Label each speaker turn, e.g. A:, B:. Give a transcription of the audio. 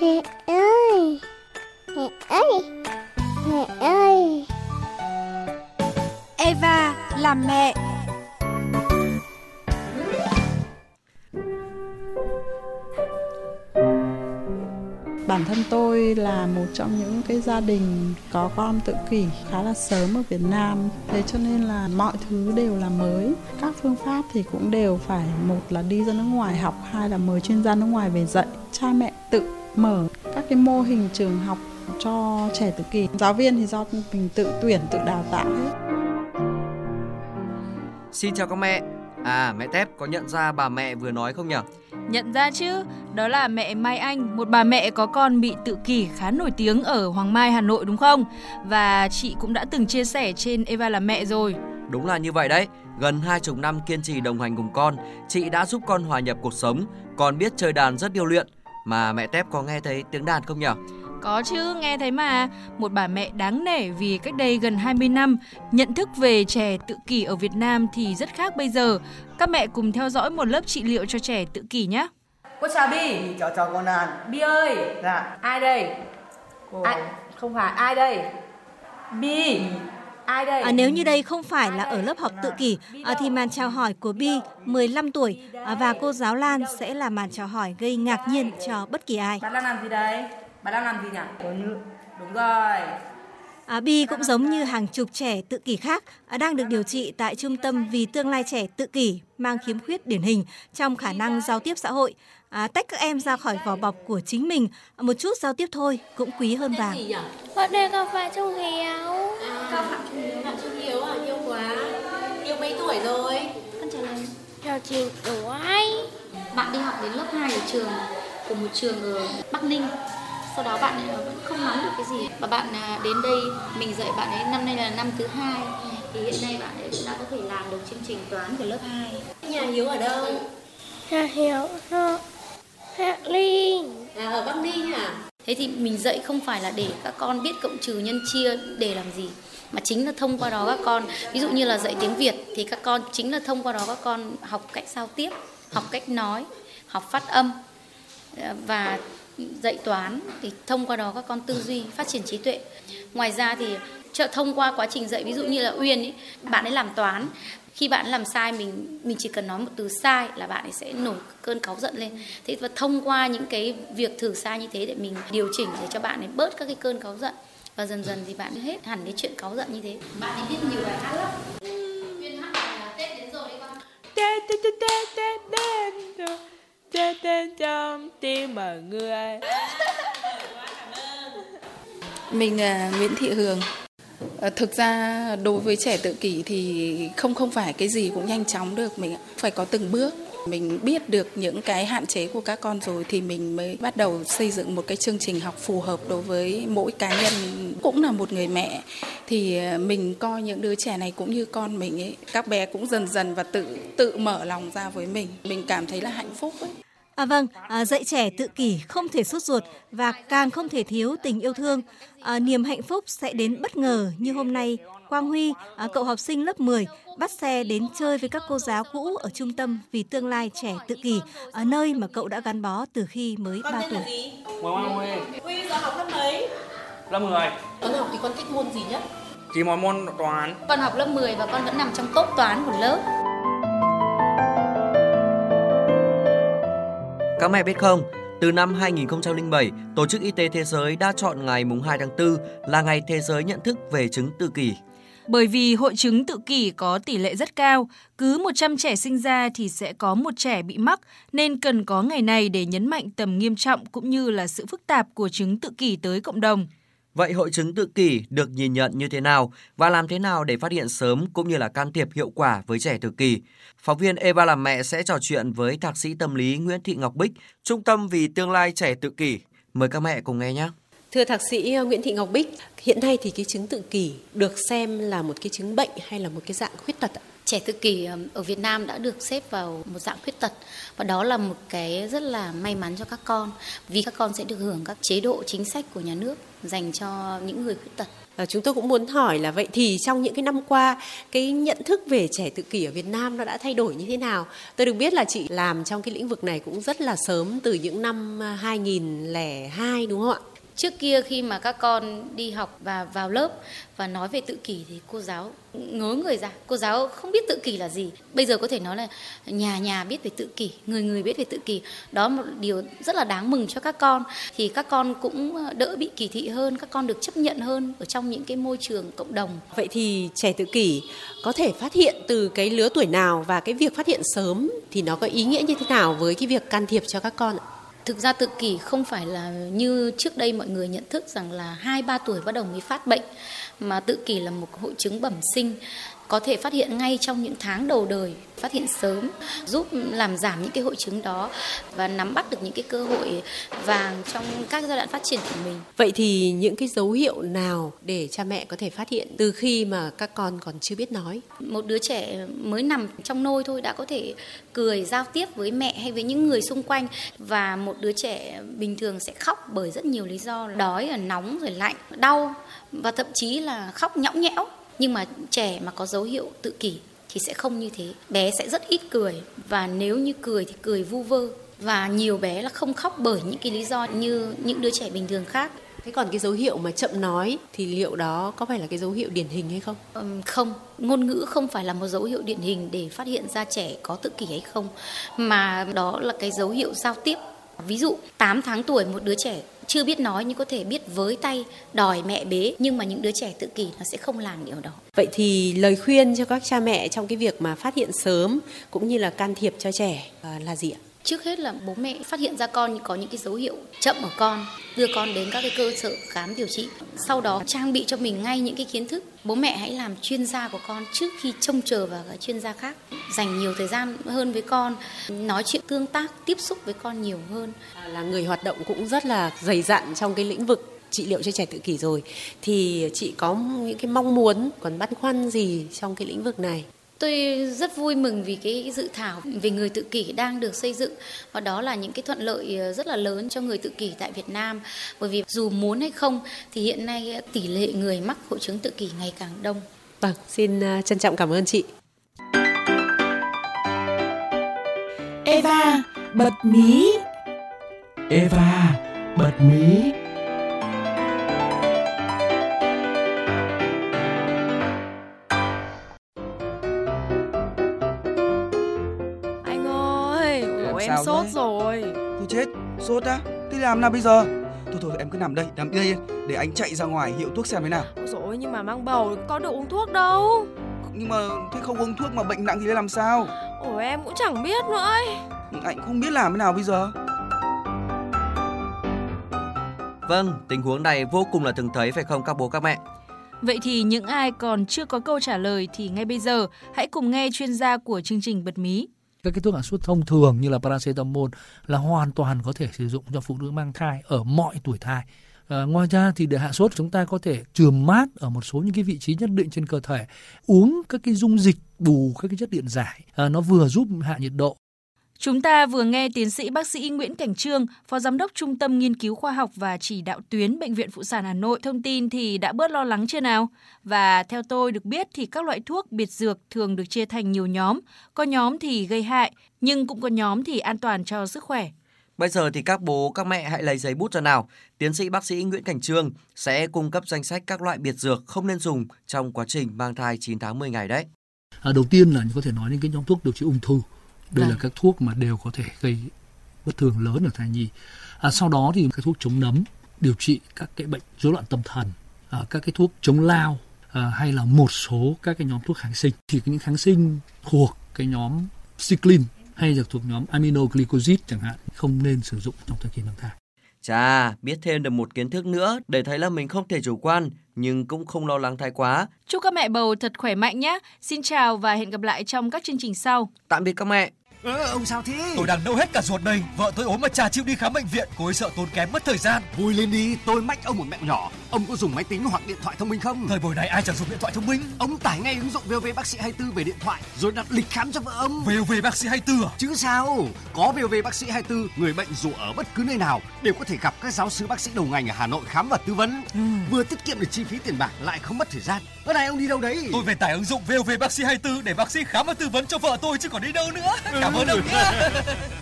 A: Mẹ ơi Mẹ ơi Mẹ ơi
B: Eva làm mẹ
C: Bản thân tôi là một trong những cái gia đình có con tự kỷ khá là sớm ở Việt Nam. Thế cho nên là mọi thứ đều là mới. Các phương pháp thì cũng đều phải một là đi ra nước ngoài học, hai là mời chuyên gia nước ngoài về dạy. Cha mẹ tự mở các cái mô hình trường học cho trẻ tự kỷ. Giáo viên thì do mình tự tuyển, tự đào tạo hết.
D: Xin chào các mẹ. À, mẹ Tép có nhận ra bà mẹ vừa nói không nhỉ?
E: Nhận ra chứ, đó là mẹ Mai Anh, một bà mẹ có con bị tự kỷ khá nổi tiếng ở Hoàng Mai, Hà Nội đúng không? Và chị cũng đã từng chia sẻ trên Eva là mẹ rồi.
D: Đúng là như vậy đấy. Gần hai chục năm kiên trì đồng hành cùng con, chị đã giúp con hòa nhập cuộc sống, còn biết chơi đàn rất điêu luyện. Mà mẹ Tép có nghe thấy tiếng đàn không nhỉ?
E: Có chứ, nghe thấy mà. Một bà mẹ đáng nể vì cách đây gần 20 năm, nhận thức về trẻ tự kỷ ở Việt Nam thì rất khác bây giờ. Các mẹ cùng theo dõi một lớp trị liệu cho trẻ tự kỷ nhé.
F: Cô chào Bi.
G: Chào chào con An.
F: Bi ơi.
G: Dạ.
F: Ai đây?
G: Cô...
F: Ai? Không phải ai đây? Bi. Ai đây?
H: À, nếu như đây không phải là ở lớp học tự kỷ à, thì màn chào hỏi của Bi 15 tuổi à, và cô giáo Lan sẽ là màn chào hỏi gây ngạc nhiên cho bất kỳ ai.
F: Bạn đang làm gì đấy? Bạn đang làm gì nhỉ? Đúng rồi.
H: À, Bi cũng giống như hàng chục trẻ tự kỷ khác à, đang được điều trị tại Trung tâm vì tương lai trẻ tự kỷ mang khiếm khuyết điển hình trong khả năng giao tiếp xã hội. À, tách các em ra khỏi vỏ bọc của chính mình một chút giao tiếp thôi cũng quý hơn vàng.
A: Con đây gặp phải Trung Hiếu
I: À, Phạm Trung Hiếu à, yêu quá. Yêu mấy tuổi rồi? Con trả lời.
A: Chào chị tuổi
I: Bạn đi học đến lớp 2 ở trường của một trường ở Bắc Ninh. Sau đó bạn ấy vẫn không nắm được cái gì và bạn à, đến đây mình dạy bạn ấy năm nay là năm thứ hai thì hiện nay bạn ấy cũng đã có thể làm được chương trình toán của lớp 2. Nhà Hiếu ở đâu?
A: Chào Hiếu nó Hạ Linh
I: À, ở Bắc Ninh à? Thế thì mình dạy không phải là để các con biết cộng trừ nhân chia để làm gì mà chính là thông qua đó các con ví dụ như là dạy tiếng Việt thì các con chính là thông qua đó các con học cách giao tiếp, học cách nói, học phát âm ờ, và dạy toán thì thông qua đó các con tư duy phát triển trí tuệ. Ngoài ra thì trợ thông qua quá trình dạy ví dụ như là uyên ấy bạn ấy làm toán khi bạn ấy làm sai mình mình chỉ cần nói một từ sai là bạn ấy sẽ nổi cơn cáu giận lên. Thế và thông qua những cái việc thử sai như thế để mình điều chỉnh để cho bạn ấy bớt các cái cơn cáu giận. Và dần dần thì bạn ấy hết hẳn cái chuyện cáu giận như thế. Bạn ấy biết nhiều bài hát lắm. Uyên hát bài là tết đến rồi đấy con.
J: Tết Tết Tết Tết Tết đến rồi trên trên trong tim mọi người
C: Mình là Nguyễn Thị Hường. Ờ, thực ra đối với trẻ tự kỷ thì không không phải cái gì cũng nhanh chóng được, mình phải có từng bước. Mình biết được những cái hạn chế của các con rồi thì mình mới bắt đầu xây dựng một cái chương trình học phù hợp đối với mỗi cá nhân. Cũng là một người mẹ thì ờ, mình coi những đứa trẻ này cũng như con mình ấy. Các bé cũng dần dần và tự tự mở lòng ra với mình. Mình cảm thấy là hạnh phúc ấy.
H: À vâng, à, dạy trẻ tự kỷ không thể sốt ruột và càng không thể thiếu tình yêu thương. À, niềm hạnh phúc sẽ đến bất ngờ như hôm nay Quang Huy, à, cậu học sinh lớp 10, bắt xe đến chơi với các cô giáo cũ ở trung tâm vì tương lai trẻ tự kỷ, ở nơi mà cậu đã gắn bó từ khi mới 3 tuổi.
G: Mời Quang Huy.
I: Huy giờ học lớp mấy
G: Lớp 10.
I: con học thì con thích môn gì nhất
G: Chỉ một môn toán.
I: con học lớp 10 và con vẫn nằm trong top toán của lớp
D: Các mẹ biết không, từ năm 2007, Tổ chức Y tế Thế giới đã chọn ngày mùng 2 tháng 4 là ngày thế giới nhận thức về chứng tự kỷ.
E: Bởi vì hội chứng tự kỷ có tỷ lệ rất cao, cứ 100 trẻ sinh ra thì sẽ có một trẻ bị mắc, nên cần có ngày này để nhấn mạnh tầm nghiêm trọng cũng như là sự phức tạp của chứng tự kỷ tới cộng đồng.
D: Vậy hội chứng tự kỷ được nhìn nhận như thế nào và làm thế nào để phát hiện sớm cũng như là can thiệp hiệu quả với trẻ tự kỷ? Phóng viên Eva làm mẹ sẽ trò chuyện với thạc sĩ tâm lý Nguyễn Thị Ngọc Bích, Trung tâm vì tương lai trẻ tự kỷ. Mời các mẹ cùng nghe nhé.
K: Thưa thạc sĩ Nguyễn Thị Ngọc Bích, hiện nay thì cái chứng tự kỷ được xem là một cái chứng bệnh hay là một cái dạng khuyết tật ạ?
I: Trẻ tự kỷ ở Việt Nam đã được xếp vào một dạng khuyết tật và đó là một cái rất là may mắn cho các con vì các con sẽ được hưởng các chế độ chính sách của nhà nước dành cho những người khuyết tật.
K: À, chúng tôi cũng muốn hỏi là vậy thì trong những cái năm qua cái nhận thức về trẻ tự kỷ ở Việt Nam nó đã thay đổi như thế nào? Tôi được biết là chị làm trong cái lĩnh vực này cũng rất là sớm từ những năm 2002 đúng không ạ?
I: Trước kia khi mà các con đi học và vào lớp và nói về tự kỷ thì cô giáo ngớ người ra. Cô giáo không biết tự kỷ là gì. Bây giờ có thể nói là nhà nhà biết về tự kỷ, người người biết về tự kỷ. Đó một điều rất là đáng mừng cho các con. Thì các con cũng ờ, đỡ bị kỳ thị hơn, các con được chấp nhận hơn ở trong những cái môi trường cộng đồng.
K: Vậy thì trẻ tự kỷ có thể phát hiện từ cái lứa tuổi nào và cái việc phát hiện sớm thì nó có ý nghĩa như thế nào với cái việc can thiệp cho các con ạ?
I: Thực ra tự kỷ không phải là như trước đây mọi người nhận thức rằng là 2 3 tuổi bắt đầu mới phát bệnh, mà tự kỷ là một hội chứng bẩm sinh có thể phát hiện ngay trong những tháng đầu đời, phát hiện sớm, giúp làm giảm những cái hội chứng đó và nắm bắt được những cái cơ hội vàng trong các giai đoạn phát triển của mình.
K: Vậy thì những cái dấu hiệu nào để cha mẹ có thể phát hiện từ khi mà các con còn chưa biết nói?
I: Một đứa trẻ mới nằm trong nôi thôi đã có thể cười giao tiếp với mẹ hay với những người xung quanh và một đứa trẻ bình thường sẽ khóc bởi rất nhiều lý do, đói, nóng rồi lạnh, đau và thậm chí là khóc nhõng nhẽo nhưng mà trẻ mà có dấu hiệu tự kỷ thì sẽ không như thế. Bé sẽ rất ít cười và nếu như cười thì cười vu vơ. Và nhiều bé là không khóc bởi những cái lý do như những đứa trẻ bình thường khác.
K: Thế còn cái dấu hiệu mà chậm nói thì liệu đó có phải là cái dấu hiệu điển hình hay không?
I: Um, không, ngôn ngữ không phải là một dấu hiệu điển hình để phát hiện ra trẻ có tự kỷ hay không, mà đó là cái dấu hiệu giao tiếp. Ví dụ 8 tháng tuổi một đứa trẻ chưa biết nói nhưng có thể biết với tay đòi mẹ bế, nhưng mà những đứa trẻ tự kỷ nó sẽ không làm điều đó.
K: Vậy thì lời khuyên cho các cha mẹ trong cái việc mà phát hiện sớm cũng như là can thiệp cho trẻ à, là gì ạ?
I: Trước hết là bố mẹ phát hiện ra con có những cái dấu hiệu chậm ở con, đưa con đến các cái cơ sở khám điều trị. Sau đó trang bị cho mình ngay những cái kiến thức. Bố mẹ hãy làm chuyên gia của con trước khi trông chờ vào các chuyên gia khác. Dành nhiều thời gian hơn với con, nói chuyện tương tác, tiếp xúc với con nhiều hơn.
K: À, là người hoạt động cũng rất là dày dặn trong cái lĩnh vực trị liệu cho trẻ tự kỷ rồi thì chị có những cái mong muốn còn băn khoăn gì trong cái lĩnh vực này
I: Tôi rất vui mừng vì cái dự thảo về người tự kỷ đang được xây dựng và đó là những cái thuận lợi ờ, rất là lớn cho người tự kỷ tại Việt Nam bởi vì dù muốn hay không thì hiện nay tỷ lệ người mắc hội chứng tự kỷ ngày càng đông.
K: Vâng, xin ờ, trân trọng cảm ơn chị.
B: Eva bật mí.
L: Eva bật mí.
J: Sốt
G: á? Thế làm nào bây giờ? Thôi thôi em cứ nằm đây, nằm đây để anh chạy ra ngoài hiệu thuốc xem thế nào.
J: Rồi nhưng mà mang bầu có được uống thuốc đâu.
G: Nhưng mà thế không uống thuốc mà bệnh nặng thì làm sao?
J: Ủa em cũng chẳng biết nữa ấy.
G: Anh không biết làm thế nào bây giờ.
D: Vâng, tình huống này vô cùng là thường thấy phải không các bố các mẹ?
E: Vậy thì những ai còn chưa có câu trả lời thì ngay bây giờ hãy cùng nghe chuyên gia của chương trình Bật Mí
L: các cái thuốc hạ sốt thông thường như là paracetamol là hoàn toàn có thể sử dụng cho phụ nữ mang thai ở mọi tuổi thai. À, ngoài ra thì để hạ sốt chúng ta có thể chườm mát ở một số những cái vị trí nhất định trên cơ thể, uống các cái dung dịch bù các cái chất điện giải, à, nó vừa giúp hạ nhiệt độ
E: Chúng ta vừa nghe tiến sĩ bác sĩ Nguyễn Cảnh Trương, Phó Giám đốc Trung tâm Nghiên cứu Khoa học và Chỉ đạo tuyến Bệnh viện Phụ sản Hà Nội thông tin thì đã bớt lo lắng chưa nào? Và theo tôi được biết thì các loại thuốc biệt dược thường được chia thành nhiều nhóm. Có nhóm thì gây hại, nhưng cũng có nhóm thì an toàn cho sức khỏe.
D: Bây giờ thì các bố, các mẹ hãy lấy giấy bút ra nào. Tiến sĩ bác sĩ Nguyễn Cảnh Trương sẽ cung cấp danh sách các loại biệt dược không nên dùng trong quá trình mang thai 9 tháng 10 ngày đấy.
L: À, đầu tiên là có thể nói đến cái nhóm thuốc điều trị ung thư đây là
E: Vâng.
L: các thuốc mà đều có thể gây bất thường lớn ở thai nhi à, sau đó thì các thuốc chống nấm điều trị các cái bệnh rối loạn tâm thần à, các cái thuốc chống lao à, hay là một số các cái nhóm thuốc kháng sinh thì những kháng sinh thuộc cái nhóm cyclin hay là thuộc nhóm aminoglycosid chẳng hạn không nên sử dụng trong thời kỳ mang thai
D: Chà, biết thêm được một kiến thức nữa để thấy là mình không thể chủ quan nhưng cũng không lo lắng thái quá.
E: Chúc các mẹ bầu thật khỏe mạnh nhé. Xin chào và hẹn gặp lại trong các chương trình sau.
D: Tạm biệt các mẹ.
M: Ờ, ông sao thế? Tôi đang nâu hết cả ruột đây. Vợ tôi ốm mà chả chịu đi khám bệnh viện. Cô ấy sợ tốn kém mất thời gian. Vui lên đi, tôi mách ông một mẹo nhỏ. Ông có dùng máy tính hoặc điện thoại thông minh không?
B: Thời buổi này ai chẳng dùng điện thoại thông minh.
M: Ông tải ngay ứng dụng VOV bác sĩ 24 về điện thoại rồi đặt lịch khám cho vợ ông.
B: VOV bác sĩ 24 à?
M: Chứ sao? Có VOV bác sĩ 24, người bệnh dù ở bất cứ nơi nào đều có thể gặp các giáo sư bác sĩ đầu ngành ở Hà Nội khám và tư vấn. Ừ. Vừa tiết kiệm được chi phí tiền bạc lại không mất thời gian. Bữa này ông đi đâu đấy?
B: Tôi về tải ứng dụng VOV bác sĩ 24 để bác sĩ khám và tư vấn cho vợ tôi chứ còn đi đâu nữa. Cảm ơn ông nhé.